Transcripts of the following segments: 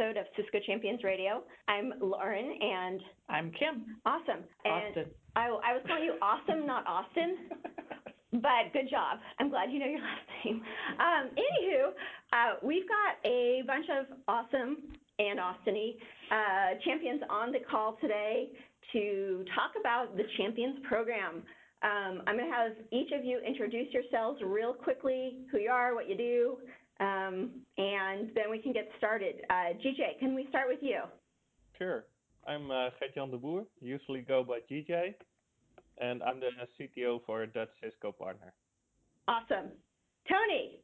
episode of Cisco Champions Radio. I'm Lauren, and I'm Kim. Awesome. And Austin. I, I was calling you awesome, not Austin. But good job. I'm glad you know your last name. Um, anywho, uh, we've got a bunch of awesome and Austiny uh, champions on the call today to talk about the Champions program. Um, I'm going to have each of you introduce yourselves real quickly, who you are, what you do, um, and then we can get started. Uh, GJ, can we start with you? Sure. I'm uh, Gert-Jan de Boer, usually go by GJ, and I'm the CTO for a Dutch Cisco partner. Awesome. Tony.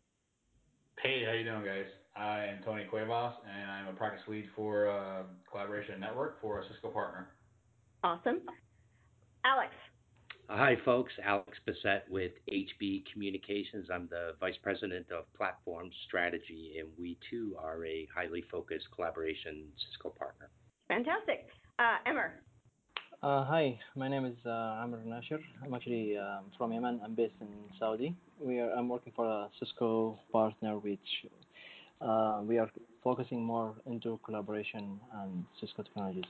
Hey, how you doing, guys? I am Tony Cuevas, and I'm a practice lead for uh, Collaboration Network for a Cisco partner. Awesome. Alex. Hi, folks. Alex Bisset with HB Communications. I'm the Vice President of Platform Strategy, and we too are a highly focused collaboration Cisco partner. Fantastic. Uh, Amr. Uh, hi, my name is uh, Amr Nasher. I'm actually um, from Yemen. I'm based in Saudi. We are, I'm working for a Cisco partner, which uh, we are focusing more into collaboration and Cisco technologies.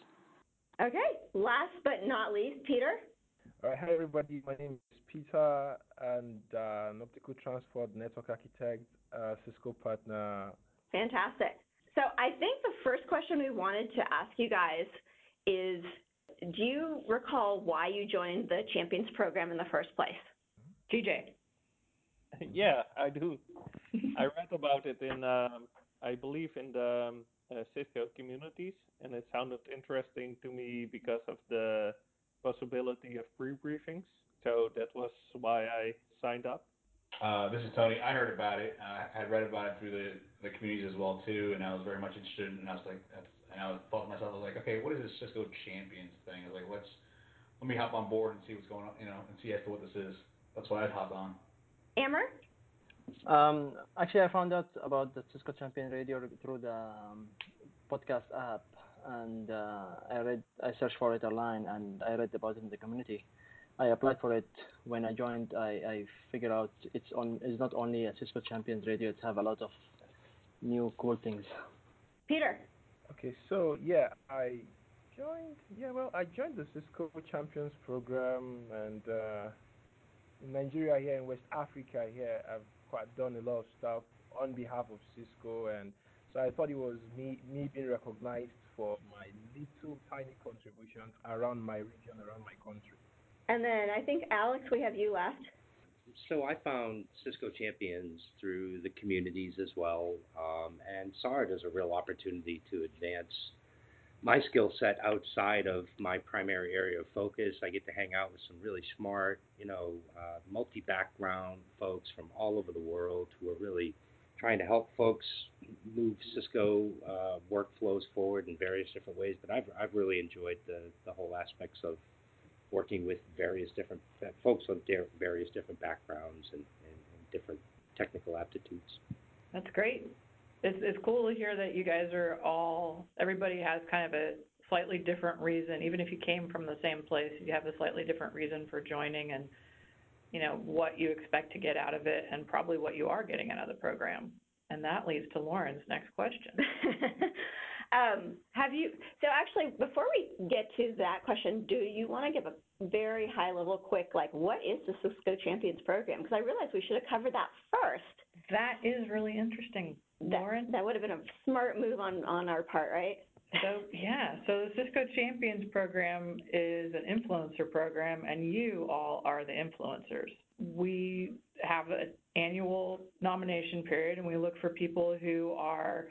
Okay. Last but not least, Peter. All right, hi everybody. My name is Peter, and uh, an optical transport network architect, uh, Cisco partner. Fantastic. So I think the first question we wanted to ask you guys is, do you recall why you joined the Champions program in the first place? GJ. Yeah, I do. I read about it in, um, I believe, in the um, uh, Cisco communities, and it sounded interesting to me because of the possibility of pre-briefings. So that was why I signed up. Uh, this is Tony. I heard about it. I had read about it through the, the communities as well too, and I was very much interested. And I was like, and I thought to myself, I was like, okay, what is this Cisco Champions thing? I was like, let's let me hop on board and see what's going on, you know, and see as to what this is. That's why I'd hop on. Amr. Um, actually, I found out about the Cisco Champion Radio through the um, podcast app, and uh, I read, I searched for it online, and I read about it in the community. I applied for it. When I joined, I, I figured out it's on. It's not only a Cisco Champions Radio. It have a lot of new cool things. Peter. Okay, so yeah, I joined. Yeah, well, I joined the Cisco Champions program, and uh, in Nigeria here in West Africa here, I've quite done a lot of stuff on behalf of Cisco, and so I thought it was me me being recognized for my little tiny contributions around my region, around my country. And then I think Alex, we have you last. So I found Cisco Champions through the communities as well, um, and saw it as a real opportunity to advance my skill set outside of my primary area of focus. I get to hang out with some really smart, you know, uh, multi-background folks from all over the world who are really trying to help folks move Cisco uh, workflows forward in various different ways. But I've I've really enjoyed the the whole aspects of working with various different folks with various different backgrounds and, and, and different technical aptitudes. That's great. It's it's cool to hear that you guys are all everybody has kind of a slightly different reason. Even if you came from the same place, you have a slightly different reason for joining and you know what you expect to get out of it and probably what you are getting out of the program. And that leads to Lauren's next question. um, have you, so actually, before we get to that question, do you want to give a very high level, quick, like, what is the Cisco Champions program? Because I realized we should have covered that first. That is really interesting. Lauren? That, that would have been a smart move on, on our part, right? So, yeah, so the Cisco Champions program is an influencer program, and you all are the influencers. We have an annual nomination period, and we look for people who are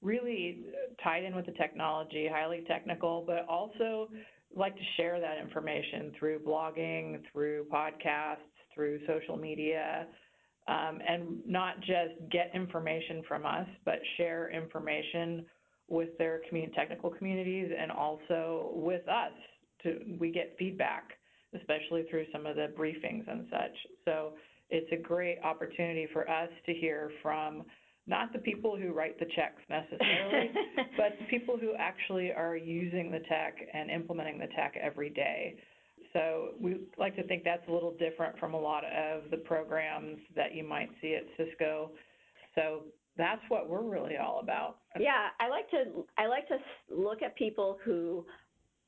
really tied in with the technology, highly technical, but also like to share that information through blogging, through podcasts, through social media, um, and not just get information from us, but share information with their community, technical communities and also with us. To, we get feedback, especially through some of the briefings and such. So it's a great opportunity for us to hear from not the people who write the checks necessarily, but the people who actually are using the tech and implementing the tech every day. So we like to think that's a little different from a lot of the programs that you might see at Cisco. So that's what we're really all about. Yeah, I like to I like to look at people who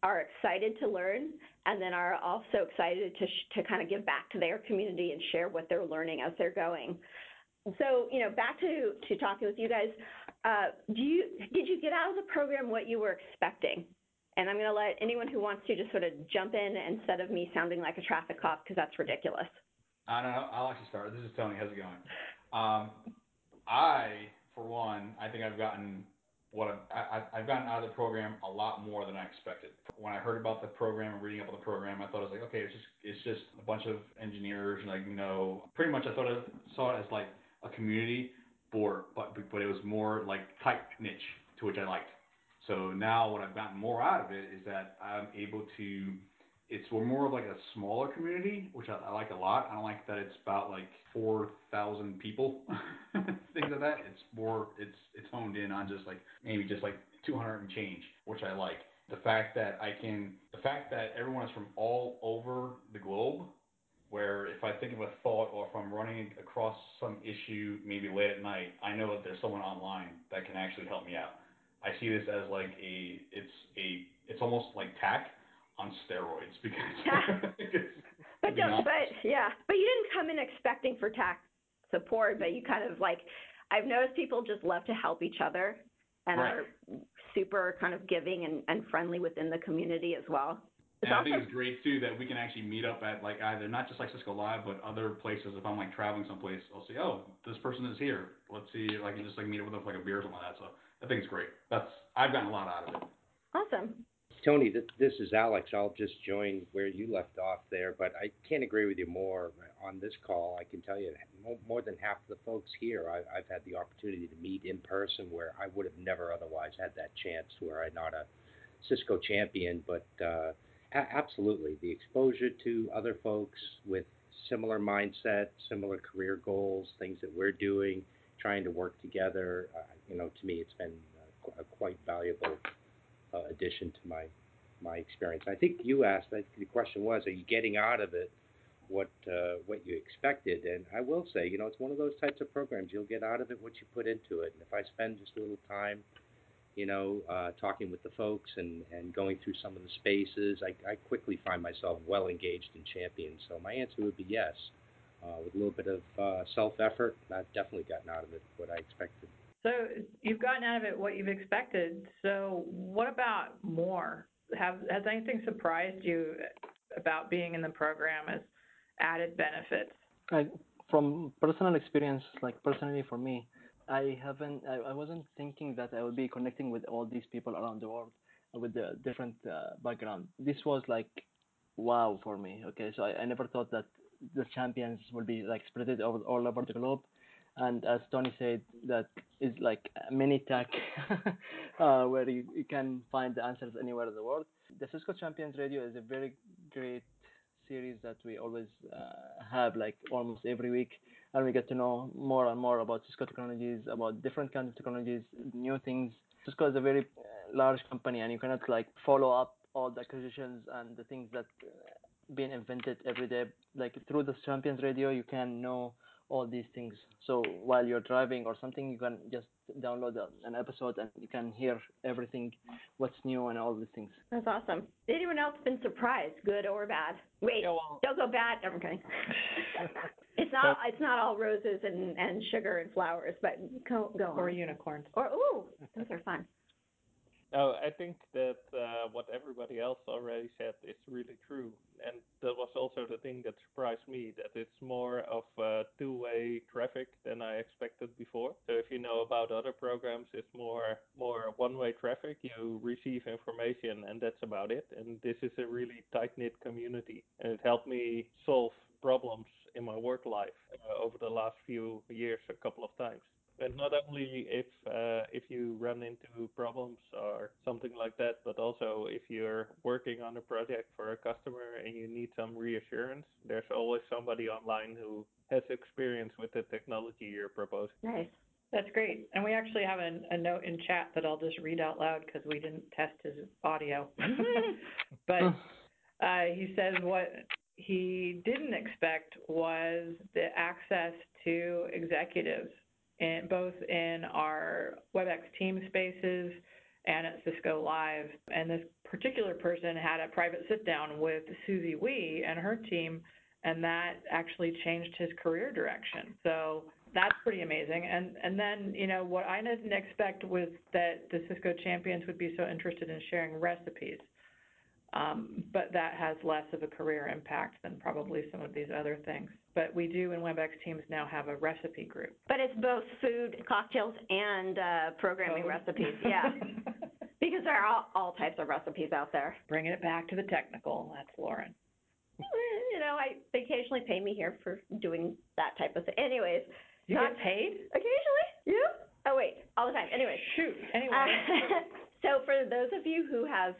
are excited to learn and then are also excited to sh- to kind of give back to their community and share what they're learning as they're going. So, you know, back to to talking with you guys, uh, do you did you get out of the program what you were expecting? And I'm going to let anyone who wants to just sort of jump in instead of me sounding like a traffic cop because that's ridiculous. I don't know. I'll actually start. This is Tony. How's it going? Um, I, for one, I think I've gotten what I've, I, I've gotten out of the program a lot more than I expected. When I heard about the program and reading up on the program, I thought it was like, okay, it's just it's just a bunch of engineers, and like you know, pretty much I thought I saw it as like a community for, but but it was more like tight niche, to which I liked. So now what I've gotten more out of it is that I'm able to it's more of like a smaller community, which I, I like a lot. I don't like that it's about like four thousand people, things like that. It's more it's it's honed in on just like maybe just like two hundred and change, which I like. The fact that I can, the fact that everyone is from all over the globe, where if I think of a thought or if I'm running across some issue maybe late at night, I know that there's someone online that can actually help me out. I see this as like a it's a it's almost like TAC on steroids because But to don't, but yeah, but you didn't come in expecting for TAC support, but you kind of like, I've noticed people just love to help each other and Right. are super kind of giving and, and friendly within the community as well. It's And I think it's great too that we can actually meet up at like either not just like Cisco Live, but other places. If I'm like traveling someplace, I'll say, oh, this person is here. Let's see can just like meet up with them for like a beer or something like that. So I think it's great. That's I've gotten a lot out of it. Awesome. Tony, th- this is Alex. I'll just join where you left off there, but I can't agree with you more on this call. I can tell you more, than half the folks here I, I've had the opportunity to meet in person where I would have never otherwise had that chance were I not a Cisco champion. But uh, a- absolutely, the exposure to other folks with similar mindset, similar career goals, things that we're doing, trying to work together, uh, you know, to me, it's been uh, qu- quite valuable uh, addition to my my experience. I think you asked. The question was, are you getting out of it what uh, what you expected? And I will say, you know, it's one of those types of programs. You'll get out of it what you put into it. And if I spend just a little time, you know, uh, talking with the folks and and going through some of the spaces, I, I quickly find myself well engaged in champions. So my answer would be yes. Uh, with a little bit of uh, self effort, I've definitely gotten out of it what I expected. So you've gotten out of it what you've expected. So what about more? Have has anything surprised you about being in the program as added benefits? I, from personal experience, like personally for me, I haven't, I, I wasn't thinking that I would be connecting with all these people around the world with the different uh, background. This was like wow for me. Okay, so I, I never thought that the champions will be like spread over all over the globe. And as Tony said, that is like a mini tech uh, where you, you can find the answers anywhere in the world. The Cisco Champions Radio is a very great series that we always uh, have like almost every week and we get to know more and more about Cisco technologies, about different kinds of technologies, new things. Cisco is a very uh, large company and you cannot like follow up all the acquisitions and the things that uh, being invented every day. Like through the Champions Radio, you can know all these things. So while you're driving or something, you can just download a, an episode and you can hear everything, what's new and all these things. That's awesome. Anyone else been surprised, good or bad? Wait, Yeah, well- don't go bad. I'm kidding. it's not. It's not all roses and, and sugar and flowers, but go go Or on. unicorns? Or ooh, those are fun. No, I think that uh, what everybody else already said is really true, and that was also the thing that surprised me. That it's more of uh, two-way traffic than I expected before. So if you know about other programs, it's more more one-way traffic. You receive information, and that's about it. And this is a really tight-knit community, and it helped me solve problems in my work life uh, over the last few years a couple of times. And not only if uh, if you run into problems or something like that, but also if you're working on a project for a customer and you need some reassurance, there's always somebody online who has experience with the technology you're proposing. Nice. That's great. And we actually have a, a note in chat that I'll just read out loud because we didn't test his audio. but uh, he says what he didn't expect was the access to executives in both in our WebEx team spaces and at Cisco Live. And this particular person had a private sit down with Susie Wee and her team, and that actually changed his career direction. So that's pretty amazing. And and then you know what I didn't expect was that the Cisco champions would be so interested in sharing recipes. Um, but that has less of a career impact than probably some of these other things. But we do in WebEx Teams now have a recipe group. But it's both food, cocktails, and uh, programming recipes. Yeah, because there are all, all types of recipes out there. Bringing it back to the technical, that's Lauren. You know, I they occasionally pay me here for doing that type of thing. Anyways, You Not- get paid? occasionally. You? Oh wait, all the time. Anyways. Shoot. Anyway. Uh, so for those of you who have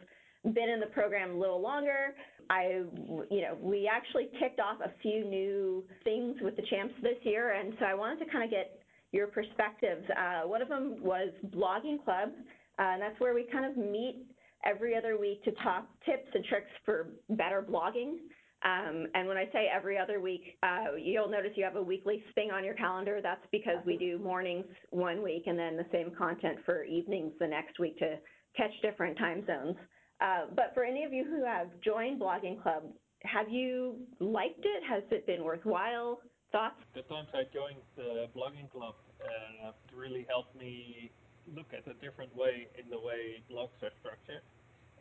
been in the program a little longer, I, you know, we actually kicked off a few new things with the champs this year, and so I wanted to kind of get your perspectives. Uh, one of them was blogging club, uh, and that's where we kind of meet every other week to talk tips and tricks for better blogging. Um, and when I say every other week, uh, you'll notice you have a weekly thing on your calendar. That's because we do mornings one week and then the same content for evenings the next week to catch different time zones. Uh, but for any of you who have joined Blogging Club, have you liked it? Has it been worthwhile? Thoughts? The times I joined the blogging club uh, really helped me look at a different way in the way blogs are structured.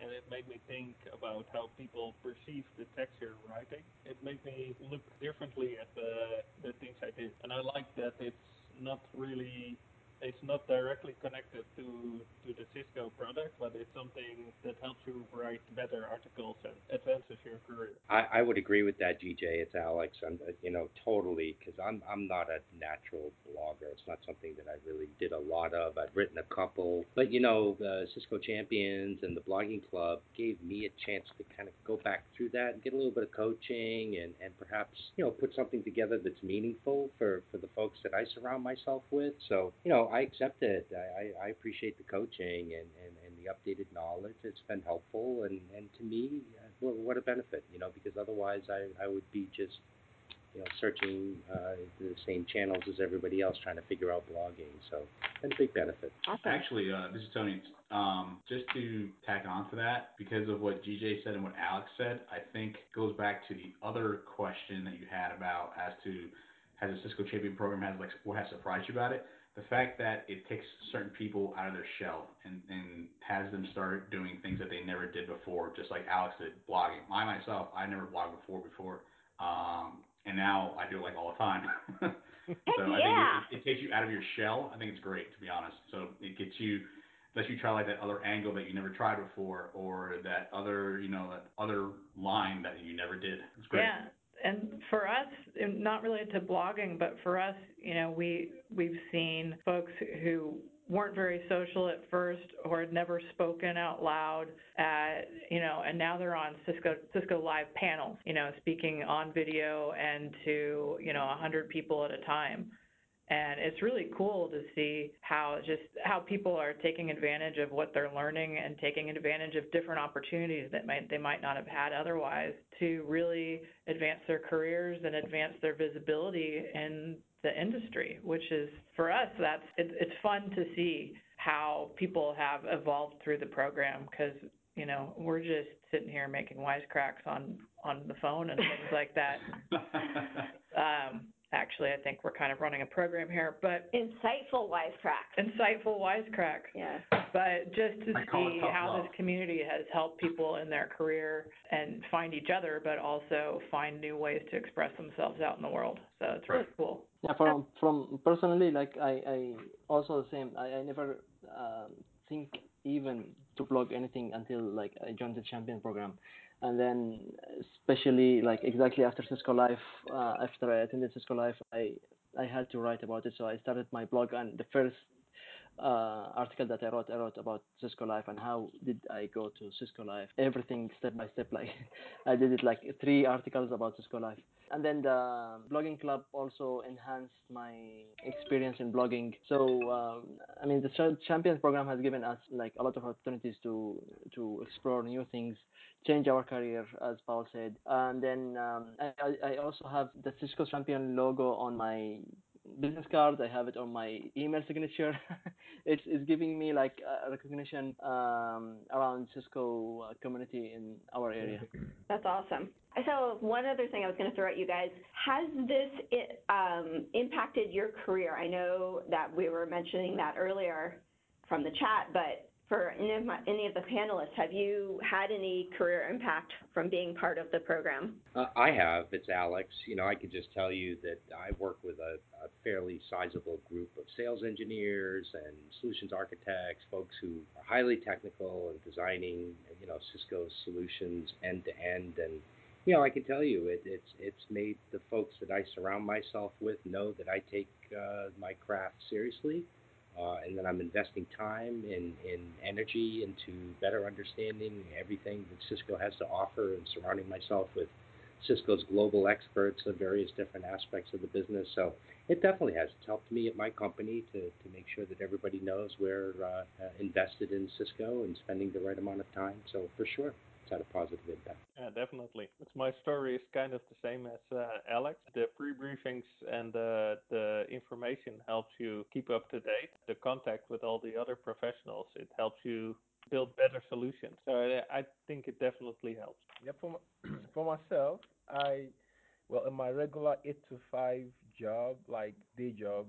And it made me think about how people perceive the text you're writing. It made me look differently at the, the things I did. And I like that it's not really it's not directly connected to to the Cisco product, but it's something that helps you write better articles and advances your career. I, I would agree with that, GJ. It's Alex. I'm, you know, totally, because I'm I'm not a natural blogger. It's not something that I really did a lot of. I've written a couple, but you know, the Cisco Champions and the Blogging Club gave me a chance to kind of go back through that and get a little bit of coaching and and perhaps you know put something together that's meaningful for for the folks that I surround myself with. So you know, I accept it. I I, I appreciate the coaching and, and and the updated knowledge. It's been helpful, and and to me, uh, well, what a benefit, you know, because otherwise I I would be just you know searching uh, the same channels as everybody else trying to figure out blogging. So been a big benefit. Actually, uh, this is Tony. Um, just to tack on to that, because of what GJ said and what Alex said, I think goes back to the other question that you had about as to has the Cisco Champion program has like what has surprised you about it. The fact that it takes certain people out of their shell and, and has them start doing things that they never did before, just like Alex did blogging. I myself, I never blogged before before, um, and now I do it like all the time. so I think it, it, it takes you out of your shell. I think it's great to be honest. So it gets you lets you try like that other angle that you never tried before, or that other you know that other line that you never did. It's great. Yeah. And for us, not related to blogging, but for us, you know, we we've seen folks who weren't very social at first or had never spoken out loud at you know and now they're on Cisco Cisco live panels you know speaking on video and to you know 100 people at a time and it's really cool to see how just how people are taking advantage of what they're learning and taking advantage of different opportunities that might they might not have had otherwise to really advance their careers and advance their visibility in the industry which is for us that's it, it's fun to see how people have evolved through the program because you know we're just sitting here making wisecracks on on the phone and things like that. Um actually, I think we're kind of running a program here, but Insightful wisecracks. insightful wisecrack. Yeah. But just to I see how love. this community has helped people in their career and find each other, but also find new ways to express themselves out in the world. So it's really cool. Yeah, from from personally, like I, I also the same. I, I never um, think even to blog anything until like I joined the champion program, and then especially like exactly after Cisco Live, uh, after I attended Cisco Live, I I had to write about it. So I started my blog, and the first uh, article that I wrote, I wrote about Cisco Live and how did I go to Cisco Live, everything step by step. Like I did it like three articles about Cisco Live, and then the blogging club also enhanced my experience in blogging. So um, I mean, the Ch- Champions program has given us like a lot of opportunities to to explore new things, change our career, as Paul said. And then um, I I also have the Cisco Champion logo on my business card. I have it on my email signature. it's it's giving me like a recognition um, around Cisco uh, community in our area. That's awesome. So one other thing I was going to throw at you guys, has this um, impacted your career? I know that we were mentioning that earlier from the chat, but for any of, my, any of the panelists, have you had any career impact from being part of the program? Uh, I have. It's Alex. You know, I could just tell you that I work with a, a fairly sizable group of sales engineers and solutions architects, folks who are highly technical and designing, you know, Cisco solutions end to end. And you know, I can tell you, it, it's it's made the folks that I surround myself with know that I take uh, my craft seriously uh, and that I'm investing time and, and energy into better understanding everything that Cisco has to offer and surrounding myself with Cisco's global experts of various different aspects of the business. So it definitely has. It's helped me at my company to, to make sure that everybody knows we're uh, uh invested in Cisco and spending the right amount of time. So for sure it's had a positive impact. Yeah, definitely. It's my story is kind of the same as uh, Alex. The pre-briefings and the, the information helps you keep up to date. The contact with all the other professionals, it helps you build better solutions. So I, think it definitely helps. Yeah, for, for myself, I, well, in my regular 8 to 5 job, like day job,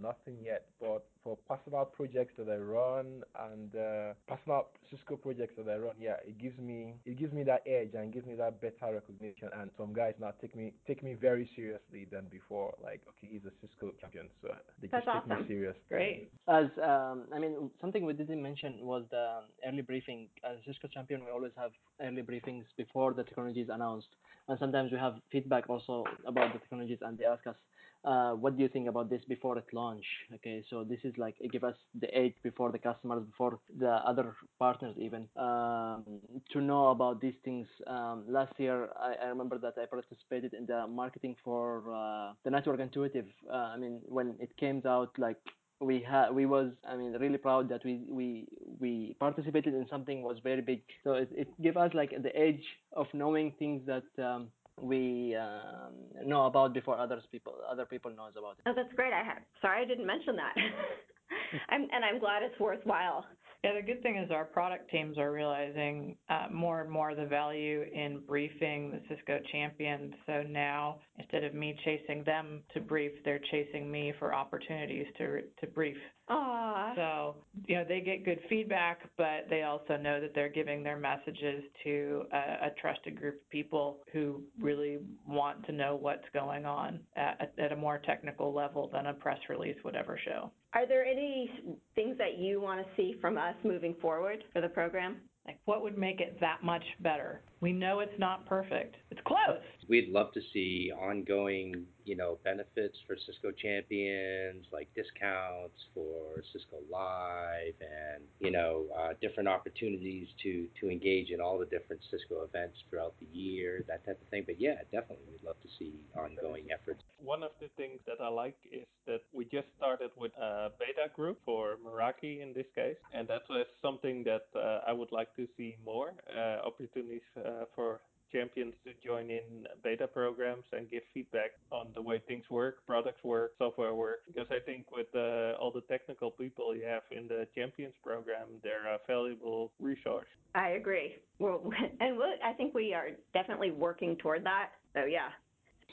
nothing yet. But for personal projects that I run and uh, personal Cisco projects that I run, yeah, it gives me it gives me that edge and gives me that better recognition. And some guys now take me take me very seriously than before. Like, okay, he's a Cisco champion, so they That's just awesome. take me serious. Great. As um, I mean, something we didn't mention was the early briefing. As Cisco champion, we always have early briefings before the technology is announced, and sometimes we have feedback also about the technologies, and they ask us what do you think about this before it launch? Okay, so this is like give us the edge before the customers, before the other partners even um, to know about these things. Um, last year, I, I, remember that I participated in the marketing for uh, the network intuitive. Uh, I mean, when it came out, like we had we was I mean really proud that we we we participated in something was very big. So it it gave us like the edge of knowing things that um, we um, know about before others people other people knows about it. Oh, that's great. I have, sorry I didn't mention that. I'm, and I'm glad it's worthwhile. Yeah, the good thing is our product teams are realizing uh, more and more the value in briefing the Cisco champions. So now, instead of me chasing them to brief, they're chasing me for opportunities to to brief. Aww. So you know they get good feedback, but they also know that they're giving their messages to a, a trusted group of people who really want to know what's going on at, at a more technical level than a press release would ever show. Are there any things that you want to see from us moving forward for the program? Like, what would make it that much better? We know it's not perfect. It's close. We'd love to see ongoing, you know, benefits for Cisco champions, like discounts for Cisco Live, and you know, uh, different opportunities to to engage in all the different Cisco events throughout the year, that type of thing. But yeah, definitely, we'd love to see ongoing efforts. One of the things that I like is that we just started with a beta group for Meraki in this case, and that was something that uh, I would like to see more uh, opportunities uh, for champions to join in beta programs and give feedback on the way things work, products work, software work. Because I think with uh, all the technical people you have in the champions program, they're a valuable resource. I agree. Well, and we'll, I think we are definitely working toward that. So yeah.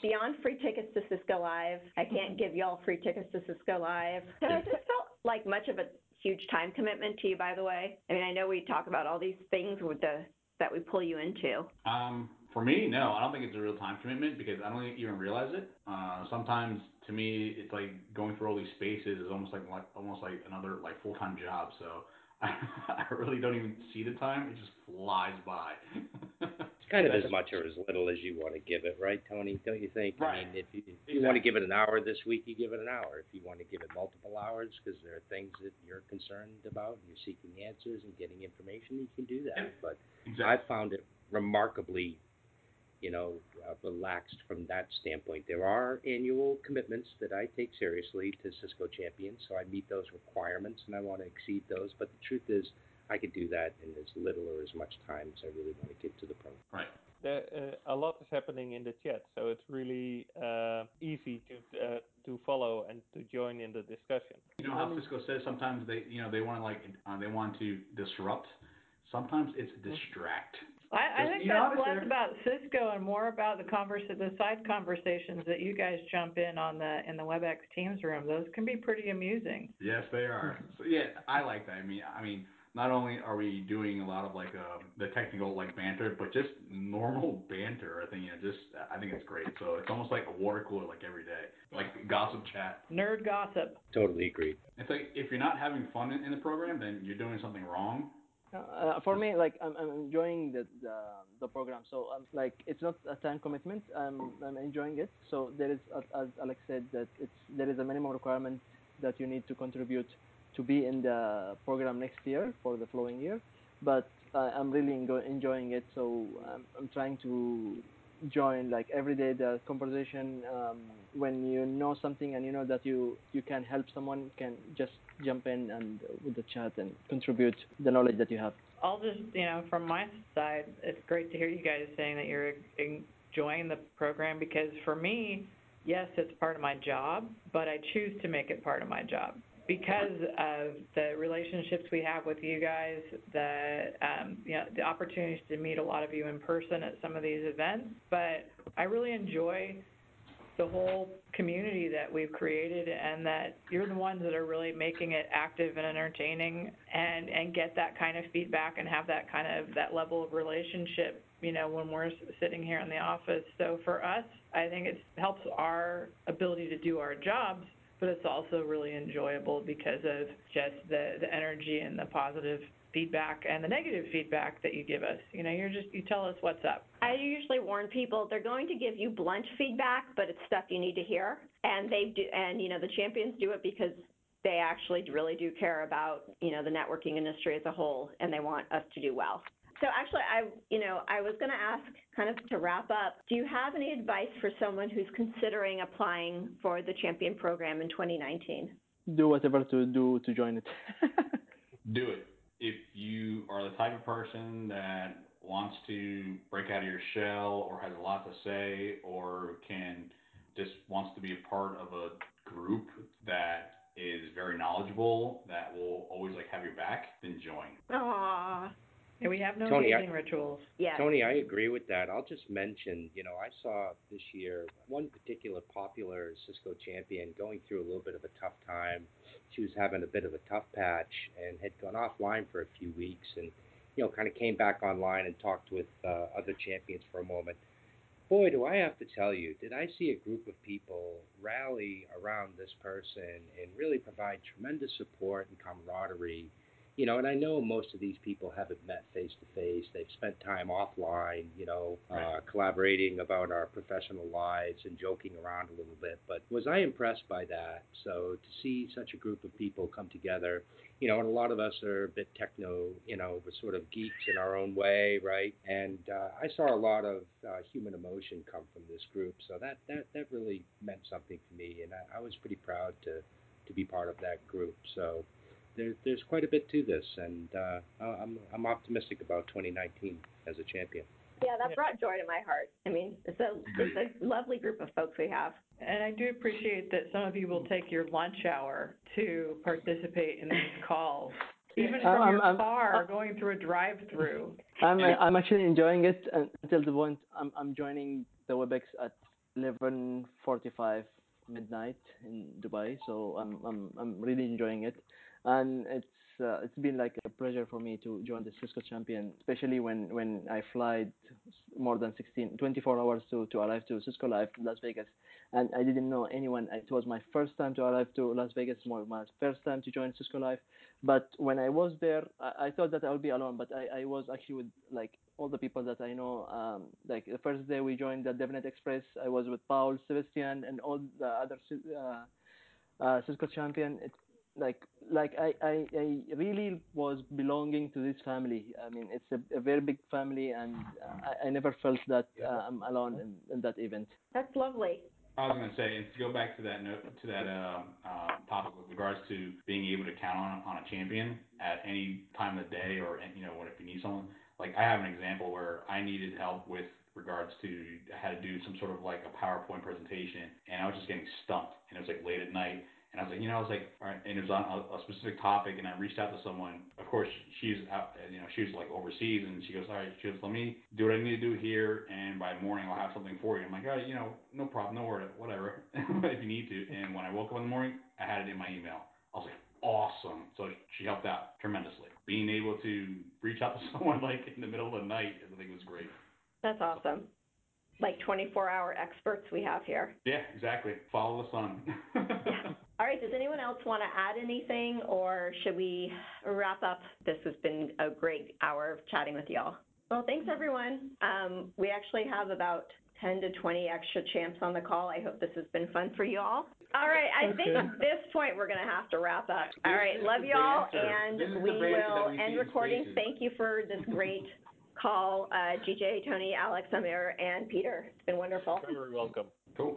Beyond free tickets to Cisco Live, I can't give y'all free tickets to Cisco Live. And I just felt like much of a huge time commitment to you, by the way. I mean, I know we talk about all these things with the that we pull you into? Um, for me, no, I don't think it's a real time commitment because I don't even realize it. Uh, sometimes to me, it's like going through all these spaces is almost like, almost like another like full time job. So I, I really don't even see the time; it just flies by. kind of as much or as little as you want to give it, right, Tony? Don't you think? Right. I mean, if you, if you exactly. want to give it an hour this week, you give it an hour. If you want to give it multiple hours because there are things that you're concerned about, and you're seeking answers and getting information, you can do that. But exactly. I found it remarkably you know, uh, relaxed from that standpoint. There are annual commitments that I take seriously to Cisco Champions, so I meet those requirements and I want to exceed those. But the truth is, I could do that in as little or as much time as I really want to give to the program. Right. there, uh, a lot is happening in the chat, so it's really uh, easy to uh, to follow and to join in the discussion. You know how Cisco says sometimes they, you know, they want to like, uh, they want to disrupt. Sometimes it's distract. I, I think you know, that's less they're- about Cisco and more about the converse, the side conversations that you guys jump in on the, in the WebEx Teams room. Those can be pretty amusing. Yes, they are. So yeah, I like that. I mean, I mean, not only are we doing a lot of like uh, the technical like banter, but just normal banter. I think you know, just I think it's great. So it's almost like a water cooler like every day, like gossip chat. Nerd gossip. Totally agree. It's like if you're not having fun in, in the program, then you're doing something wrong. Uh, for me, like I'm, I'm enjoying the, the the program. So um, like it's not a time commitment. I'm I'm enjoying it. So there is, as, as Alex said, that it's there is a minimum requirement that you need to contribute to be in the program next year for the following year. But uh, I'm really enjoying it. So I'm, I'm trying to join like every day the conversation um, when you know something and you know that you you can help someone can just jump in and uh, with the chat and contribute the knowledge that you have I'll just, you know, from my side, it's great to hear you guys saying that you're enjoying the program because for me, yes, it's part of my job, but I choose to make it part of my job because of the relationships we have with you guys, the um, you know the opportunities to meet a lot of you in person at some of these events. But I really enjoy the whole community that we've created and that you're the ones that are really making it active and entertaining and and get that kind of feedback and have that kind of that level of relationship you know when we're sitting here in the office so for us i think it helps our ability to do our jobs but it's also really enjoyable because of just the the energy and the positive feedback and the negative feedback that you give us you know you're just you tell us what's up I usually warn people they're going to give you blunt feedback, but it's stuff you need to hear. And they do, and you know the champions do it because they actually really do care about you know the networking industry as a whole, and they want us to do well. So actually, I you know I was going to ask kind of to wrap up. Do you have any advice for someone who's considering applying for the champion program in 2019? do whatever to do to join it Do it. If you are the type of person that wants to break out of your shell or has a lot to say or can just wants to be a part of a group that is very knowledgeable that will always like have your back, then join. Aww, and we have no Tony, I- rituals yes. Tony, I agree with that. I'll just mention, you know, I saw this year one particular popular Cisco champion going through a little bit of a tough time. She was having a bit of a tough patch and had gone offline for a few weeks and, you know, kind of came back online and talked with uh, other champions for a moment. Boy, do I have to tell you, did I see a group of people rally around this person and really provide tremendous support and camaraderie you know, and I know most of these people haven't met face to face. They've spent time offline, you know, uh, collaborating about our professional lives and joking around a little bit. But was I impressed by that? So to see such a group of people come together, you know, and a lot of us are a bit techno, you know, we're sort of geeks in our own way, right? And uh, I saw a lot of uh, human emotion come from this group. So that that that really meant something to me, and I, I was pretty proud to to be part of that group. So there, there's quite a bit to this, and uh, I- I'm I'm optimistic about 2019 as a champion. Yeah, that brought joy to my heart. I mean, it's a it's a lovely group of folks we have. And I do appreciate that some of you will take your lunch hour to participate in these calls, even from I'm- your I'm- car, I'm- going through a drive-through. I'm I'm actually enjoying it until the point I'm I'm joining the WebEx at 11:45 midnight in Dubai. So I'm I'm I'm really enjoying it, and it's uh, it's been like a pleasure for me to join the Cisco Champion, especially when when I fly more than 16 24 hours to to arrive to Cisco Live Las Vegas, and I didn't know anyone. It was my first time to arrive to Las Vegas, more my first time to join Cisco Live. But when I was there, I, I thought that I would be alone, but I, I was actually with like all the people that I know. Um, like the first day we joined the DevNet Express, I was with Paul, Sebastian, and all the other uh, uh, Cisco champion. It, like like I, I, I really was belonging to this family. I mean, it's a, a very big family, and uh, I, I never felt that uh, I'm alone in, in that event. That's lovely. I was going to say, and to go back to that note, to that um, uh, topic with regards to being able to count on on a champion at any time of the day, or you know, what if you need someone. Like I have an example where I needed help with regards to how to do some sort of like a PowerPoint presentation, and I was just getting stumped. And it was like late at night, and I was like, you know, I was like, all right, and it was on a, a specific topic, and I reached out to someone. Of course, she's out, you know, she was like overseas, and she goes, all right, she goes, let me do what I need to do here, and by morning I'll have something for you. I'm like, oh, you know, no problem, no worry, whatever, if you need to. And when I woke up in the morning, I had it in my email. I was like, awesome. So she helped out tremendously. Being able to reach out to someone like in the middle of the night, I think was great. That's awesome. Like twenty-four hour experts we have here. Yeah, exactly. Follow the sun. All right, does anyone else want to add anything, or should we wrap up? This has been a great hour of chatting with y'all. Well, thanks, everyone. Um, we actually have about ten to twenty extra champs on the call. I hope this has been fun for you all. All right, I think at this point, we're gonna have to wrap up. All right, This is love y'all, banter. This is and we will end recording. spaces. Thank you for this great call, uh, GJ, Tony, Alex, Amir, and Peter. It's been wonderful. You're Very welcome. cool.